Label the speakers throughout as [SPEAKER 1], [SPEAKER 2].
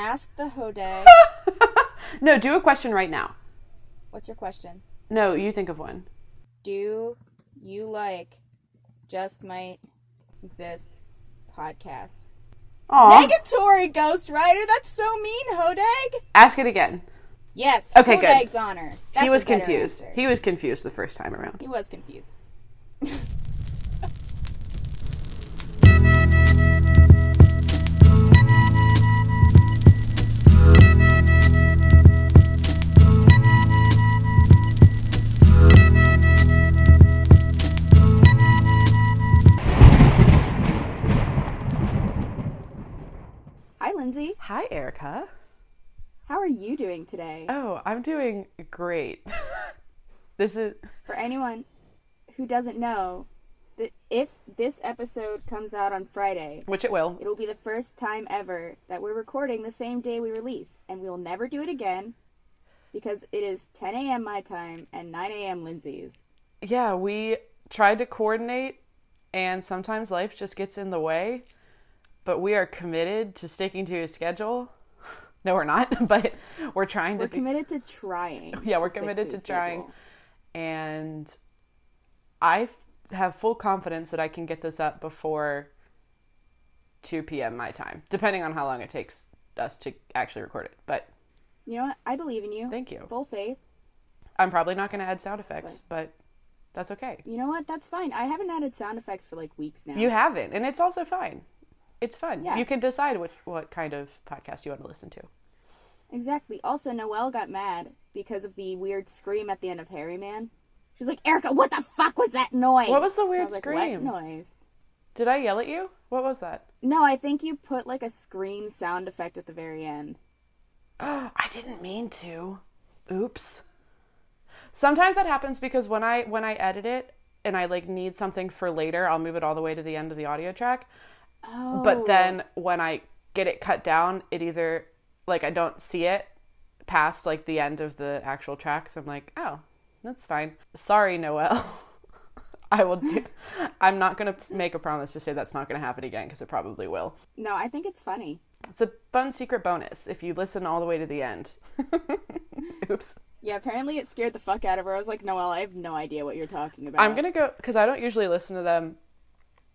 [SPEAKER 1] ask the Hodag.
[SPEAKER 2] no, do a question right now.
[SPEAKER 1] What's your question?
[SPEAKER 2] No, you think of one.
[SPEAKER 1] Do you like Just Might Exist podcast?
[SPEAKER 2] Aw.
[SPEAKER 1] Negatory Ghost Rider. That's so mean, Hodag.
[SPEAKER 2] Ask it again.
[SPEAKER 1] Yes.
[SPEAKER 2] Okay, good.
[SPEAKER 1] Hodag's honor. That's
[SPEAKER 2] he was confused.
[SPEAKER 1] answer.
[SPEAKER 2] He was confused the first time around.
[SPEAKER 1] He was confused.
[SPEAKER 2] Erica.
[SPEAKER 1] How are you doing today?
[SPEAKER 2] Oh, I'm doing great. this is
[SPEAKER 1] For anyone who doesn't know, that if this episode comes out on Friday,
[SPEAKER 2] which it will.
[SPEAKER 1] It'll be the first time ever that we're recording the same day we release, and we will never do it again because it is 10 a.m. my time and 9 a.m. Lindsay's.
[SPEAKER 2] Yeah, we tried to coordinate, and sometimes life just gets in the way. But we are committed to sticking to a schedule. No, we're not, but we're trying to.
[SPEAKER 1] We're
[SPEAKER 2] be-
[SPEAKER 1] committed to trying.
[SPEAKER 2] yeah, we're
[SPEAKER 1] to
[SPEAKER 2] committed
[SPEAKER 1] to
[SPEAKER 2] to, trying, and I f- have full confidence that I can get this up before 2 p.m. my time, depending on how long it takes us to actually record it. But
[SPEAKER 1] You know what? I believe in you.
[SPEAKER 2] Thank you.
[SPEAKER 1] Full faith.
[SPEAKER 2] I'm probably not going to add sound effects, but that's okay.
[SPEAKER 1] You know what? That's fine. I haven't added sound effects for like weeks now.
[SPEAKER 2] You haven't, and it's also fine. It's fun.
[SPEAKER 1] Yeah.
[SPEAKER 2] You can decide which what kind of podcast you want to listen to.
[SPEAKER 1] Exactly. Also, Noelle got mad because of the weird scream at the end of Harry Man. She was like, Erica, what the fuck was that noise?
[SPEAKER 2] What was the weird
[SPEAKER 1] was like,
[SPEAKER 2] scream?
[SPEAKER 1] What noise?
[SPEAKER 2] Did I yell at you? What was that?
[SPEAKER 1] No, I think you put like a scream sound effect at the very end.
[SPEAKER 2] I didn't mean to. Oops. Sometimes that happens because when I when I edit it and I like need something for later, I'll move it all the way to the end of the audio track.
[SPEAKER 1] Oh.
[SPEAKER 2] But then oh. when I get it cut down, it either like I don't see it past like the end of the actual track, so I'm like, "Oh, that's fine." Sorry, Noel. I will do I'm not going to make a promise to say that's not going to happen again because it probably will.
[SPEAKER 1] No, I think it's funny.
[SPEAKER 2] It's a fun secret bonus if you listen all the way to the end. Oops.
[SPEAKER 1] Yeah, apparently it scared the fuck out of her. I was like, Noelle, I have no idea what you're talking about.
[SPEAKER 2] I'm gonna go because I don't usually listen to them.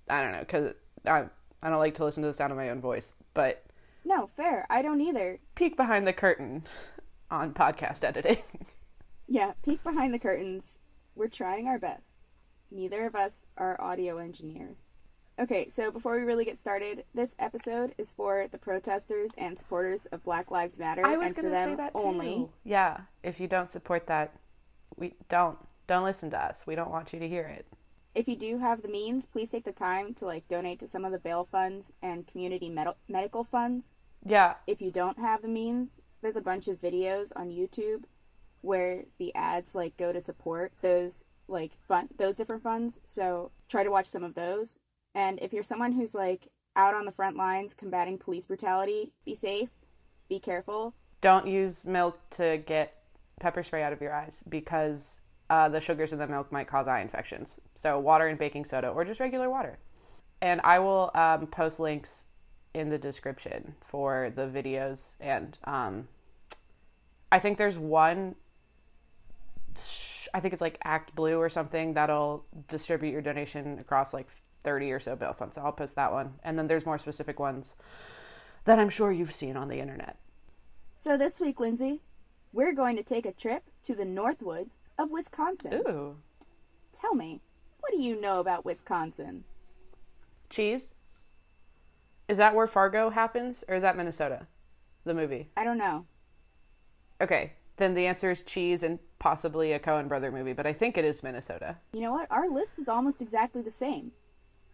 [SPEAKER 2] I don't know because I um, I don't like to listen to the sound of my own voice. But
[SPEAKER 1] No, fair. I don't either.
[SPEAKER 2] peek behind the curtain on podcast editing.
[SPEAKER 1] Yeah, peek behind the curtains. We're trying our best. Neither of us are audio engineers. Okay, so before we really get started, this episode is for the protesters and supporters of Black Lives Matter.
[SPEAKER 2] I was
[SPEAKER 1] for
[SPEAKER 2] gonna say that too.
[SPEAKER 1] only.
[SPEAKER 2] Yeah, if you don't support that, we don't don't listen to us. We don't want you to hear it.
[SPEAKER 1] If you do have the means, please take the time to like donate to some of the bail funds and community med- medical funds.
[SPEAKER 2] Yeah,
[SPEAKER 1] If you don't have the means, there's a bunch of videos on YouTube where the ads like go to support those like fun those different funds. So try to watch some of those. And if you're someone who's like out on the front lines combating police brutality, be safe, be careful.
[SPEAKER 2] don't use milk to get pepper spray out of your eyes because uh, the sugars in the milk might cause eye infections. So water and baking soda, or just regular water. And I will um, post links in the description for the videos. And um, I think there's one. I think it's like Act Blue or something that'll distribute your donation across like 30 or so bill funds. So I'll post that one. And then there's more specific ones that I'm sure you've seen on the internet.
[SPEAKER 1] So this week, Lindsay, we're going to take a trip to the Northwoods of Wisconsin.
[SPEAKER 2] Ooh.
[SPEAKER 1] Tell me, what do you know about Wisconsin?
[SPEAKER 2] Cheese? Is that where Fargo happens or is that Minnesota? The movie.
[SPEAKER 1] I don't know.
[SPEAKER 2] Okay. Then the answer is cheese and possibly a Coen brother movie, but I think it is Minnesota.
[SPEAKER 1] You know what? Our list is almost exactly the same.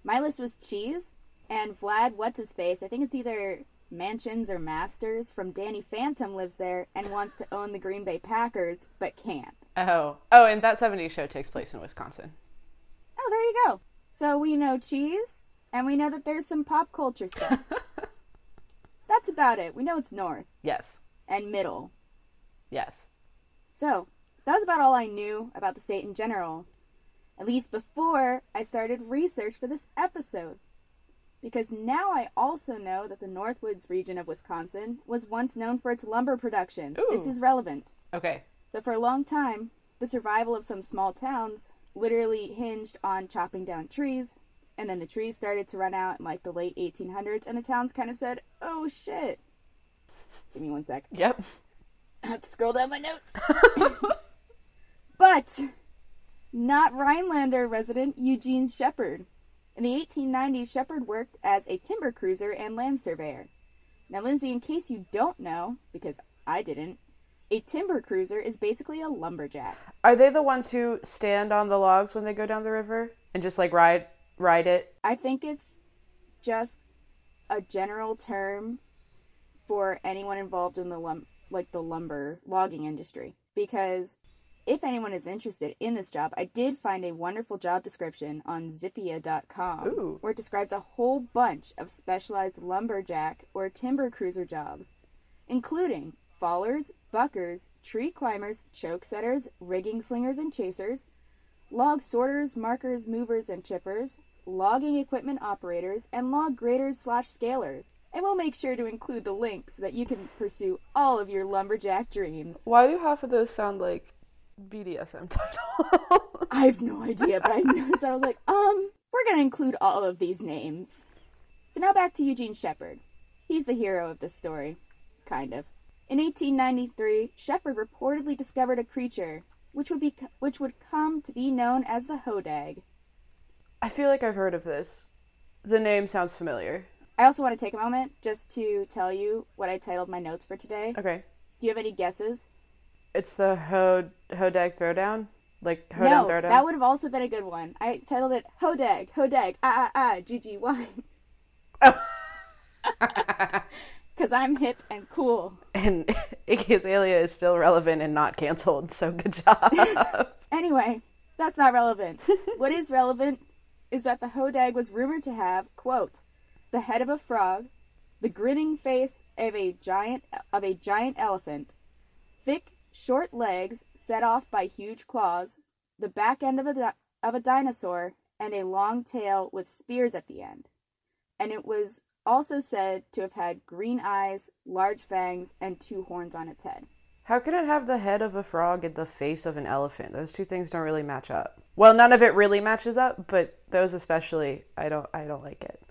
[SPEAKER 1] My list was cheese and Vlad what's his face. I think it's either Mansions or Masters from Danny Phantom lives there and wants to own the Green Bay Packers but can't.
[SPEAKER 2] Oh. Oh, and that 70s show takes place in Wisconsin.
[SPEAKER 1] Oh, there you go. So we know cheese and we know that there's some pop culture stuff. That's about it. We know it's north
[SPEAKER 2] Yes.
[SPEAKER 1] and middle.
[SPEAKER 2] Yes.
[SPEAKER 1] So, that was about all I knew about the state in general. At least before I started research for this episode. Because now I also know that the Northwoods region of Wisconsin was once known for its lumber production. This is relevant.
[SPEAKER 2] Okay.
[SPEAKER 1] So, for a long time, the survival of some small towns literally hinged on chopping down trees, and then the trees started to run out in like the late 1800s, and the towns kind of said, oh shit. Give me one sec.
[SPEAKER 2] Yep.
[SPEAKER 1] I have to scroll down my notes. but not Rhinelander resident Eugene Shepard. In the 1890s, Shepard worked as a timber cruiser and land surveyor. Now, Lindsay, in case you don't know, because I didn't, a timber cruiser is basically a lumberjack.
[SPEAKER 2] Are they the ones who stand on the logs when they go down the river and just like ride ride it?
[SPEAKER 1] I think it's just a general term for anyone involved in the lum- like the lumber logging industry because if anyone is interested in this job, I did find a wonderful job description on zippia.com
[SPEAKER 2] Ooh.
[SPEAKER 1] where it describes a whole bunch of specialized lumberjack or timber cruiser jobs, including fallers, buckers, tree climbers, choke setters, rigging slingers and chasers, log sorters, markers, movers, and chippers, logging equipment operators, and log graders slash scalers. And we'll make sure to include the link so that you can pursue all of your lumberjack dreams.
[SPEAKER 2] Why do half of those sound like BDSM title?
[SPEAKER 1] I have no idea, but I noticed I was like, um, we're gonna include all of these names. So now back to Eugene Shepard. He's the hero of this story. Kind of. In 1893, Shepard reportedly discovered a creature which would be which would come to be known as the Hodag.
[SPEAKER 2] I feel like I've heard of this. The name sounds familiar.
[SPEAKER 1] I also want to take a moment just to tell you what I titled my notes for today.
[SPEAKER 2] Okay.
[SPEAKER 1] Do you have any guesses?
[SPEAKER 2] It's the Ho Hodag Throwdown? Like Hodown
[SPEAKER 1] no,
[SPEAKER 2] Throwdown?
[SPEAKER 1] that would have also been a good one. I titled it Hodag, Hodag, ah ah ah, GGY. Because I'm hip and cool.
[SPEAKER 2] and Iggy Azalea is still relevant and not canceled, so good job.
[SPEAKER 1] Anyway, that's not relevant. what is relevant is that the Hodag was rumored to have, quote, the head of a frog, the grinning face of a giant of a giant elephant, thick, short legs set off by huge claws, the back end of a di- of a dinosaur, and a long tail with spears at the end. And it was also said to have had green eyes, large fangs, and two horns on its head.
[SPEAKER 2] How can it have the head of a frog and the face of an elephant? Those two things don't really match up. Well, none of it really matches up, but those especially, I don't I don't like it.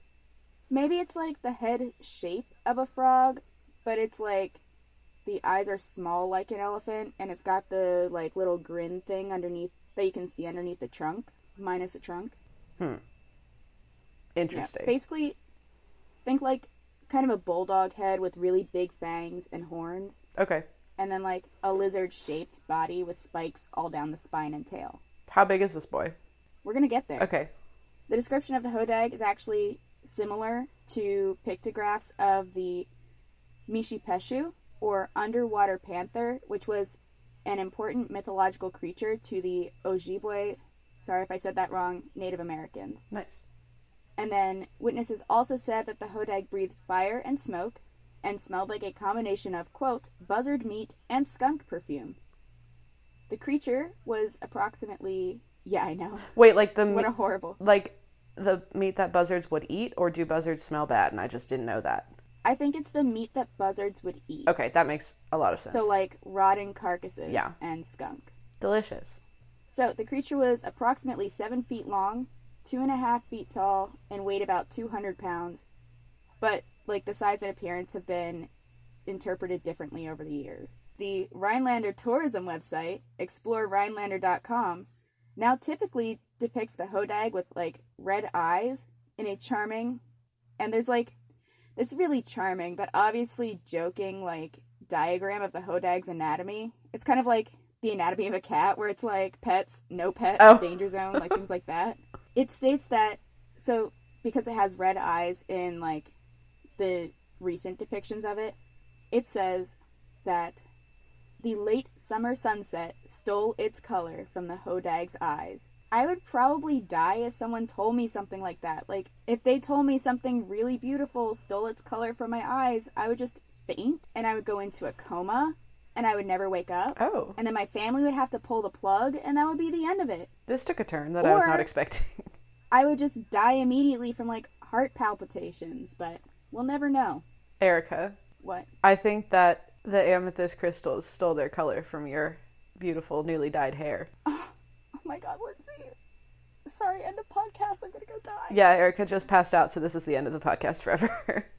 [SPEAKER 1] Maybe it's like the head shape of a frog, but it's like the eyes are small like an elephant and it's got the like little grin thing underneath that you can see underneath the trunk, minus the trunk. Hmm. Yeah.
[SPEAKER 2] Interesting.
[SPEAKER 1] Basically think like kind of a bulldog head with really big fangs and horns
[SPEAKER 2] Okay.
[SPEAKER 1] and then like a lizard shaped body with spikes all down the spine and tail.
[SPEAKER 2] How big is this boy?
[SPEAKER 1] We're going to get there.
[SPEAKER 2] Okay.
[SPEAKER 1] The description of the hodag is actually similar to pictographs of the Mishipeshu, or underwater panther, which was an important mythological creature to the Ojibwe, sorry if I said that wrong, Native Americans.
[SPEAKER 2] Nice.
[SPEAKER 1] And then witnesses also said that the hodag breathed fire and smoke and smelled like a combination of, quote, buzzard meat and skunk perfume. The creature was approximately, yeah, I know.
[SPEAKER 2] Wait, like the
[SPEAKER 1] What a horrible.
[SPEAKER 2] like the meat that buzzards would eat, or do buzzards smell bad? And I just didn't know that.
[SPEAKER 1] I think it's the meat that buzzards would eat.
[SPEAKER 2] Okay, that makes a lot of sense.
[SPEAKER 1] So, like rotting carcasses
[SPEAKER 2] Yeah.
[SPEAKER 1] and skunk.
[SPEAKER 2] delicious.
[SPEAKER 1] So, the creature was approximately seven feet long, two and a half feet tall, and weighed about 200 pounds. But, like, the size and appearance have been interpreted differently over the years. The Rhinelander tourism website, explorerhinelander.com, now typically depicts the hodag with, like, red eyes in a charming, and there's, like, this really charming, but obviously joking, like, diagram of the hodag's anatomy. It's kind of like the anatomy of a cat, where it's like pets, no pets,
[SPEAKER 2] Oh.
[SPEAKER 1] danger zone, like things like that. It states that, so because it has red eyes in, like, the recent depictions of it, it says that the late summer sunset stole its color from the hodag's eyes. I would probably die if someone told me something like that. Like, if they told me something really beautiful stole its color from my eyes, I would just faint and I would go into a coma and I would never wake up.
[SPEAKER 2] Oh,
[SPEAKER 1] And then my family would have to pull the plug and that would be the end of it.
[SPEAKER 2] this took a turn that I was not expecting.
[SPEAKER 1] I would just die immediately from like heart palpitations, but we'll never know.
[SPEAKER 2] Erica,
[SPEAKER 1] What?
[SPEAKER 2] I think that the amethyst crystals stole their color from your beautiful newly dyed hair.
[SPEAKER 1] Oh, Oh my god, Lindsay. Sorry, end of podcast. I'm gonna go die.
[SPEAKER 2] Yeah, Erica just passed out, so this is the end of the podcast forever.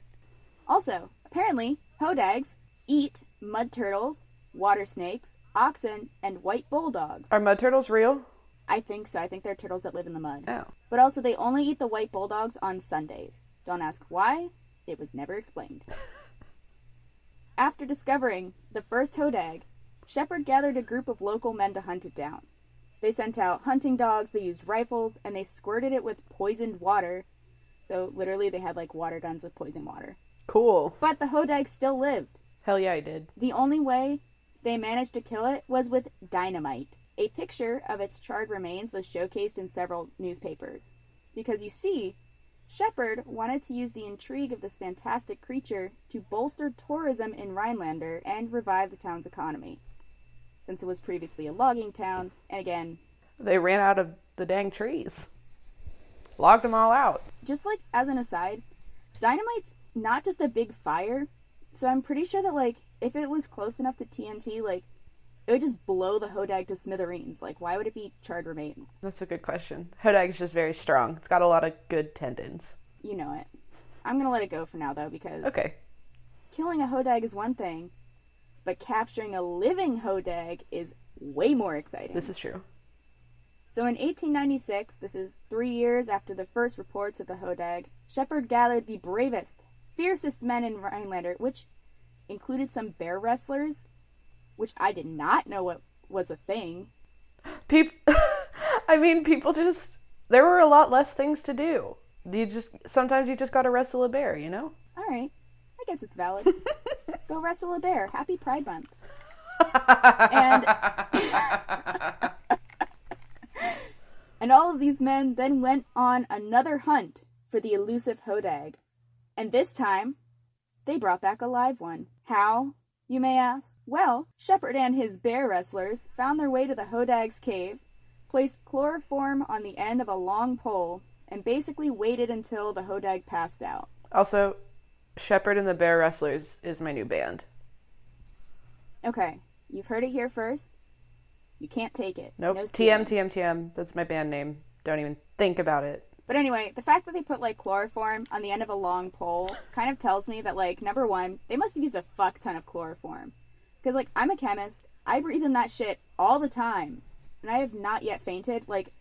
[SPEAKER 1] Also, apparently, hodags eat mud turtles, water snakes, oxen, and white bulldogs.
[SPEAKER 2] Are mud turtles real?
[SPEAKER 1] I think so. I think they're turtles that live in the mud.
[SPEAKER 2] No.
[SPEAKER 1] But also, they only eat the white bulldogs on Sundays. Don't ask why, it was never explained. After discovering the first hodag, Shepard gathered a group of local men to hunt it down. They sent out hunting dogs, they used rifles, and they squirted it with poisoned water. So, literally, they had like water guns with poison water.
[SPEAKER 2] Cool.
[SPEAKER 1] But the hodag still lived.
[SPEAKER 2] Hell yeah, I did.
[SPEAKER 1] The only way they managed to kill it was with dynamite. A picture of its charred remains was showcased in several newspapers. Because you see, Shepard wanted to use the intrigue of this fantastic creature to bolster tourism in Rhinelander and revive the town's economy. Since it was previously a logging town, and again,
[SPEAKER 2] They ran out of the dang trees. Logged them all out.
[SPEAKER 1] just like as an aside, dynamite's not just a big fire. So I'm pretty sure that like if it was close enough to TNT, like it would just blow the hodag to smithereens. Like why would it be charred remains?
[SPEAKER 2] That's a good question. Hodag's just very strong. It's got a lot of good tendons.
[SPEAKER 1] You know it. I'm gonna let it go for now though because
[SPEAKER 2] Okay.
[SPEAKER 1] killing a hodag is one thing, but capturing a living hodag is way more exciting.
[SPEAKER 2] This is true.
[SPEAKER 1] So in 1896, this is three years after the first reports of the Hodag, Shepard gathered the bravest, fiercest men in Rhinelander, which included some bear wrestlers, which I did not know what was a thing.
[SPEAKER 2] People, I mean, people just there were a lot less things to do. You just sometimes you just got to wrestle a bear, you know?
[SPEAKER 1] All right, I guess it's valid. Go wrestle a bear. Happy Pride Month. and and all of these men then went on another hunt for the elusive Hodag. And this time, they brought back a live one. How, you may ask? Well, Shepard and his bear wrestlers found their way to the Hodag's cave, placed chloroform on the end of a long pole, and basically waited until the Hodag passed out.
[SPEAKER 2] Also, Shepard and the Bear Wrestlers is my new band.
[SPEAKER 1] Okay, you've heard it here first. You can't take it.
[SPEAKER 2] Nope.
[SPEAKER 1] No
[SPEAKER 2] TM. TM TM. That's my band name. Don't even think about it.
[SPEAKER 1] But anyway, the fact that they put like chloroform on the end of a long pole kind of tells me that like number one, they must have used a fuck ton of chloroform. Because like I'm a chemist, I breathe in that shit all the time, and I have not yet fainted. Like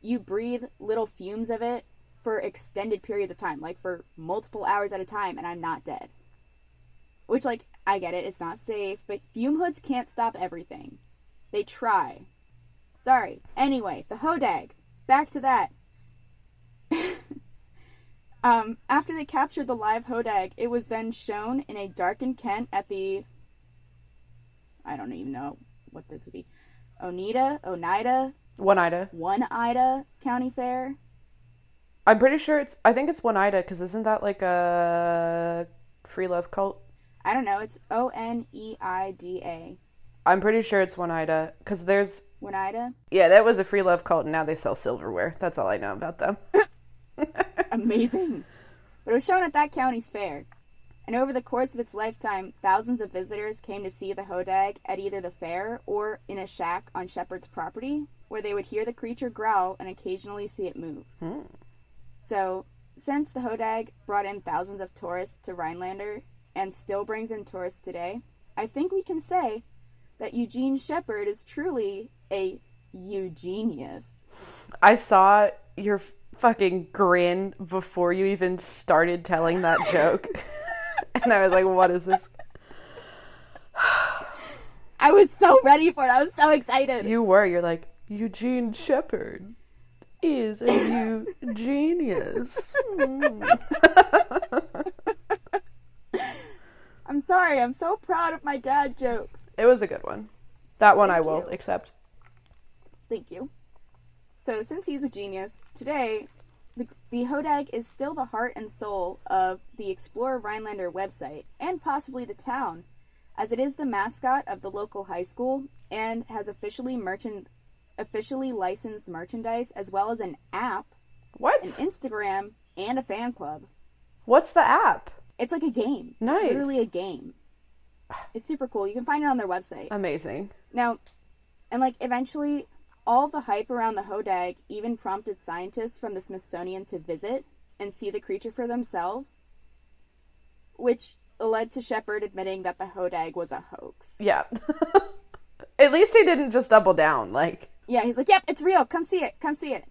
[SPEAKER 1] you breathe little fumes of it for extended periods of time, like for multiple hours at a time, and I'm not dead. Which like I get it, it's not safe, but fume hoods can't stop everything. They try. Sorry. Anyway, the hodag. Back to that. um, after they captured the live hodag, it was then shown in a darkened Kent at the. I don't even know what this would be. Oneida, Oneida,
[SPEAKER 2] One Ida.
[SPEAKER 1] One Ida County Fair.
[SPEAKER 2] I'm pretty sure it's. I think it's Oneida because isn't that like a free love cult?
[SPEAKER 1] I don't know. It's O N E I D A.
[SPEAKER 2] I'm pretty sure it's Oneida because there's.
[SPEAKER 1] Oneida.
[SPEAKER 2] Yeah, that was a free love cult, and now they sell silverware. That's all I know about them.
[SPEAKER 1] Amazing. But it was shown at that county's fair. And over the course of its lifetime, thousands of visitors came to see the hodag at either the fair or in a shack on Shepard's property, where they would hear the creature growl and occasionally see it move. Hmm. So, since the hodag brought in thousands of tourists to Rhinelander and still brings in tourists today, I think we can say that Eugene Shepard is truly a Eugenius.
[SPEAKER 2] I saw your fucking grin before you even started telling that joke. and I was like, what is this?
[SPEAKER 1] I was so ready for it. I was so excited.
[SPEAKER 2] You were. You're like, Eugene Shepard is a Eugenius.
[SPEAKER 1] I'm sorry. I'm so proud of my dad jokes.
[SPEAKER 2] It was a good one. That one I will
[SPEAKER 1] you.
[SPEAKER 2] accept.
[SPEAKER 1] Thank you. So, since he's a genius, today the, the Hodag is still the heart and soul of the Explorer Rhinelander website and possibly the town, as it is the mascot of the local high school and has officially merchant officially licensed merchandise as well as an app,
[SPEAKER 2] What?
[SPEAKER 1] an Instagram, and a fan club.
[SPEAKER 2] What's the app?
[SPEAKER 1] It's like a game.
[SPEAKER 2] Nice.
[SPEAKER 1] It's literally a game. It's super cool. You can find it on their website.
[SPEAKER 2] Amazing.
[SPEAKER 1] Now, and like eventually, all the hype around the Hodag even prompted scientists from the Smithsonian to visit and see the creature for themselves, which led to Shepard admitting that the Hodag was a hoax.
[SPEAKER 2] Yeah. At least he didn't just double down. Like,
[SPEAKER 1] Yeah, he's like, yep, it's real. Come see it. Come see it.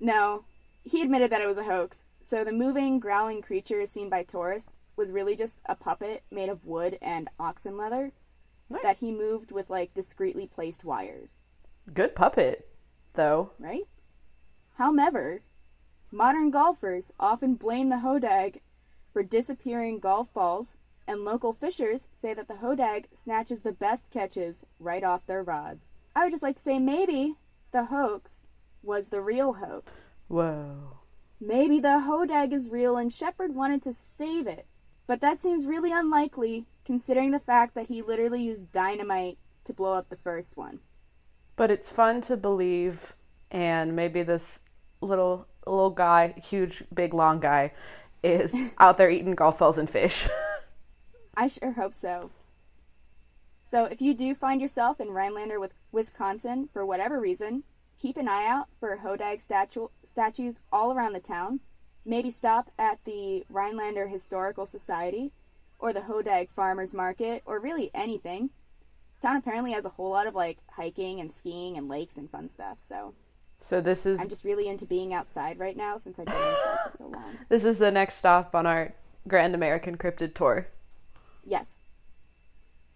[SPEAKER 1] No, he admitted that it was a hoax. So the moving, growling creature seen by tourists was really just a puppet made of wood and oxen leather
[SPEAKER 2] Nice.
[SPEAKER 1] that he moved with like discreetly placed wires,
[SPEAKER 2] good puppet, though.
[SPEAKER 1] right? However, modern golfers often blame the hodag for disappearing golf balls, and local fishers say that the hodag snatches the best catches right off their rods. I would just like to say maybe the hoax was the real hoax.
[SPEAKER 2] Whoa.
[SPEAKER 1] Maybe the hodag is real and Shepard wanted to save it. But that seems really unlikely considering the fact that he literally used dynamite to blow up the first one.
[SPEAKER 2] But it's fun to believe, and maybe this little little guy, huge, big, long guy, is out there eating golf balls and fish.
[SPEAKER 1] I sure hope so. So if you do find yourself in Rhinelander with Wisconsin for whatever reason, keep an eye out for hodag statu- statues all around the town. Maybe stop at the Rhinelander Historical Society or the Hodag Farmers Market or really anything. This town apparently has a whole lot of like hiking and skiing and lakes and fun stuff. So
[SPEAKER 2] so this is
[SPEAKER 1] I'm just really into being outside right now since I've been inside for so long.
[SPEAKER 2] this is the next stop on our Grand American Cryptid tour.
[SPEAKER 1] Yes.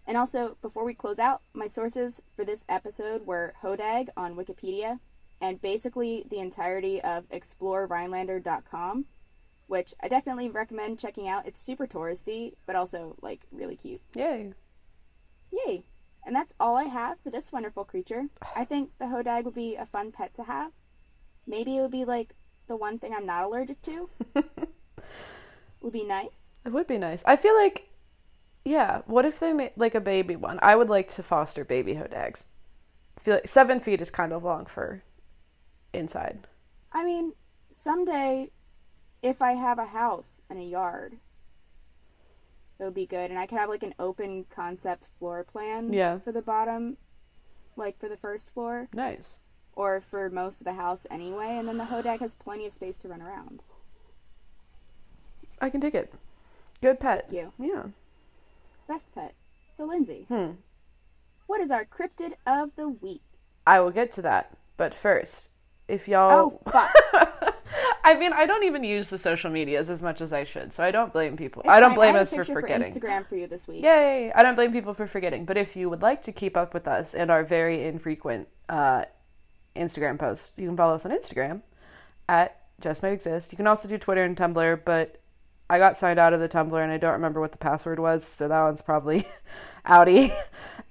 [SPEAKER 1] And also, before we close out, my sources for this episode were Hodag on Wikipedia and basically the entirety of explorerhinelander.com, which I definitely recommend checking out. It's super touristy, but also like really cute.
[SPEAKER 2] Yay.
[SPEAKER 1] Yay! And that's all I have for this wonderful creature. I think the Hodag would be a fun pet to have. Maybe it would be like the one thing I'm not allergic to. would be nice.
[SPEAKER 2] It would be nice. I feel like, yeah. What if they made like a baby one? I would like to foster baby hodags. I feel like seven feet is kind of long for inside.
[SPEAKER 1] I mean, someday, if I have a house and a yard, it would be good, and I could have like an open concept floor plan.
[SPEAKER 2] Yeah.
[SPEAKER 1] For the bottom, like for the first floor,
[SPEAKER 2] Nice.
[SPEAKER 1] or for most of the house anyway, and then the hodag has plenty of space to run around.
[SPEAKER 2] I can take it. Good pet.
[SPEAKER 1] You
[SPEAKER 2] Yeah.
[SPEAKER 1] Best pet. So Lindsay,
[SPEAKER 2] Hmm.
[SPEAKER 1] what is our cryptid of the week?
[SPEAKER 2] I will get to that, but first, if y'all.
[SPEAKER 1] Oh fuck!
[SPEAKER 2] I mean, I don't even use the social medias as much as I should, so I don't blame people.
[SPEAKER 1] It's
[SPEAKER 2] I don't
[SPEAKER 1] fine.
[SPEAKER 2] blame
[SPEAKER 1] a
[SPEAKER 2] us for forgetting.
[SPEAKER 1] Instagram for you this week.
[SPEAKER 2] Yay! I don't blame people for forgetting. But if you would like to keep up with us and our very infrequent uh, Instagram posts, you can follow us on Instagram at Just Might Exist. You can also do Twitter and Tumblr, but I got signed out of the Tumblr and I don't remember what the password was, so that one's probably outie.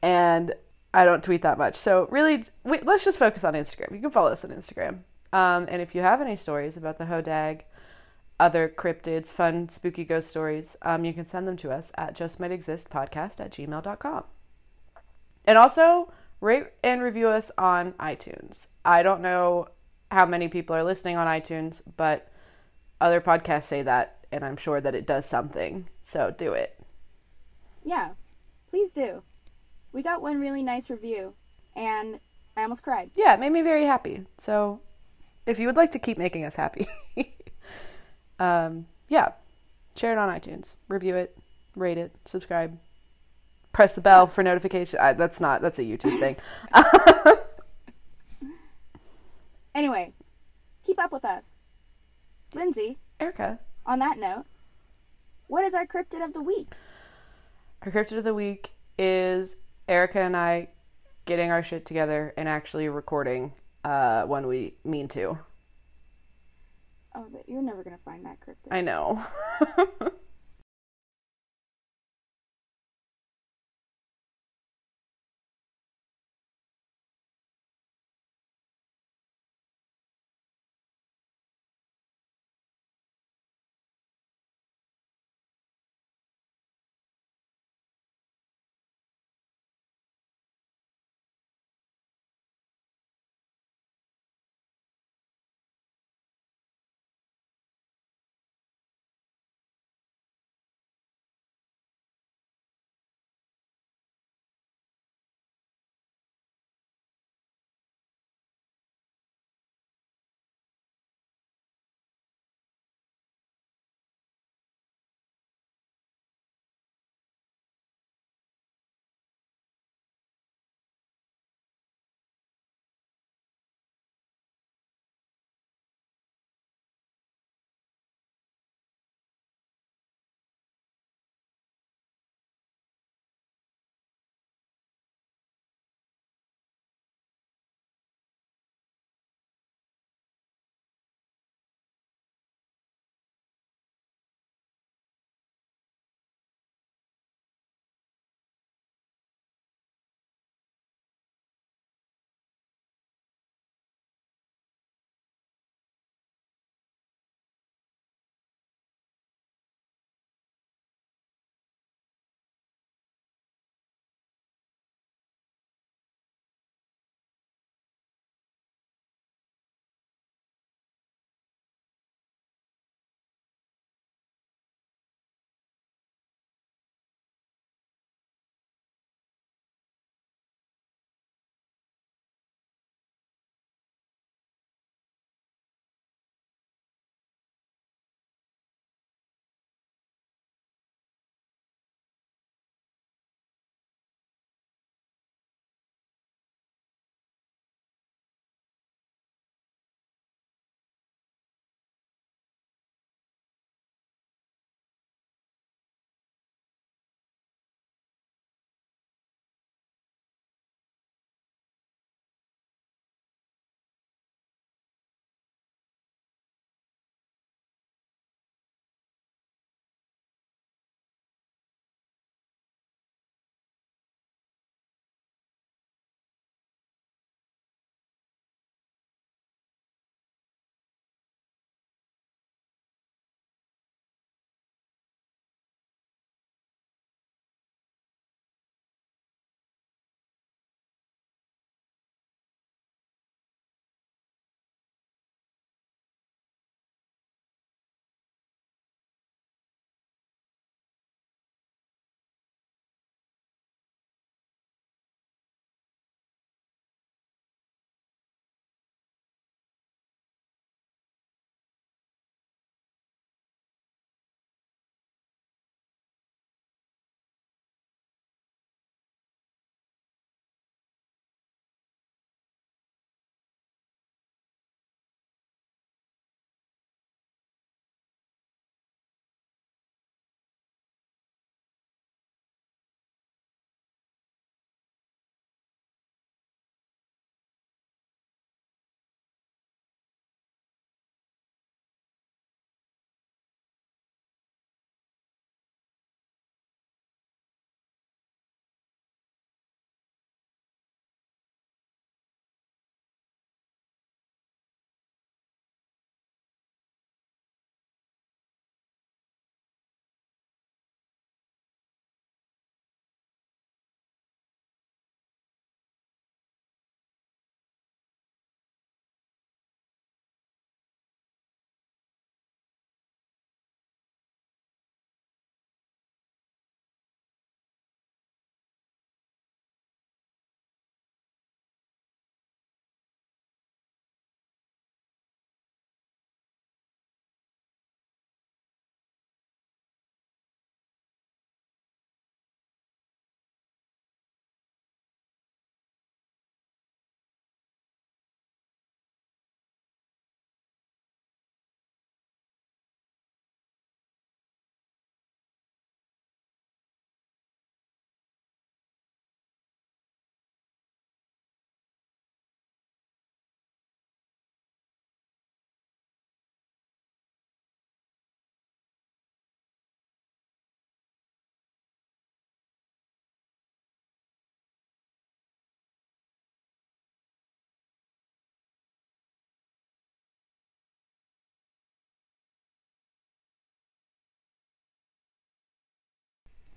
[SPEAKER 2] And I don't tweet that much. So really, we, let's just focus on Instagram. You can follow us on Instagram. Um, and if you have any stories about the Hodag, other cryptids, fun, spooky ghost stories, um, you can send them to us at justmightexistpodcast at gmail.com. And also, rate and review us on iTunes. I don't know how many people are listening on iTunes, but other podcasts say that, and I'm sure that it does something. So do it.
[SPEAKER 1] Yeah, please do. We got one really nice review, and I almost cried.
[SPEAKER 2] Yeah, it made me very happy. So if you would like to keep making us happy, um, yeah, share it on iTunes, review it, rate it, subscribe, press the bell for notification. I, that's not that's a YouTube thing.
[SPEAKER 1] Anyway, keep up with us. Lindsay,
[SPEAKER 2] Erica,
[SPEAKER 1] on that note, what is our cryptid of the week?
[SPEAKER 2] our cryptid of the week is Erica and I getting our shit together and actually recording uh, when we mean to.
[SPEAKER 1] Oh, but you're never gonna find that cryptid.
[SPEAKER 2] I know.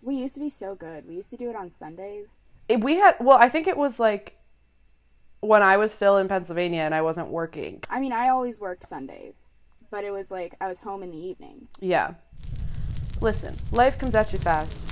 [SPEAKER 1] We used to be so good. We used to do it on Sundays.
[SPEAKER 2] We had well, I think it was like when I was still in Pennsylvania and I wasn't working.
[SPEAKER 1] I mean, I always worked Sundays, but it was like I was home in the evening.
[SPEAKER 2] Yeah. Listen, life comes at you fast.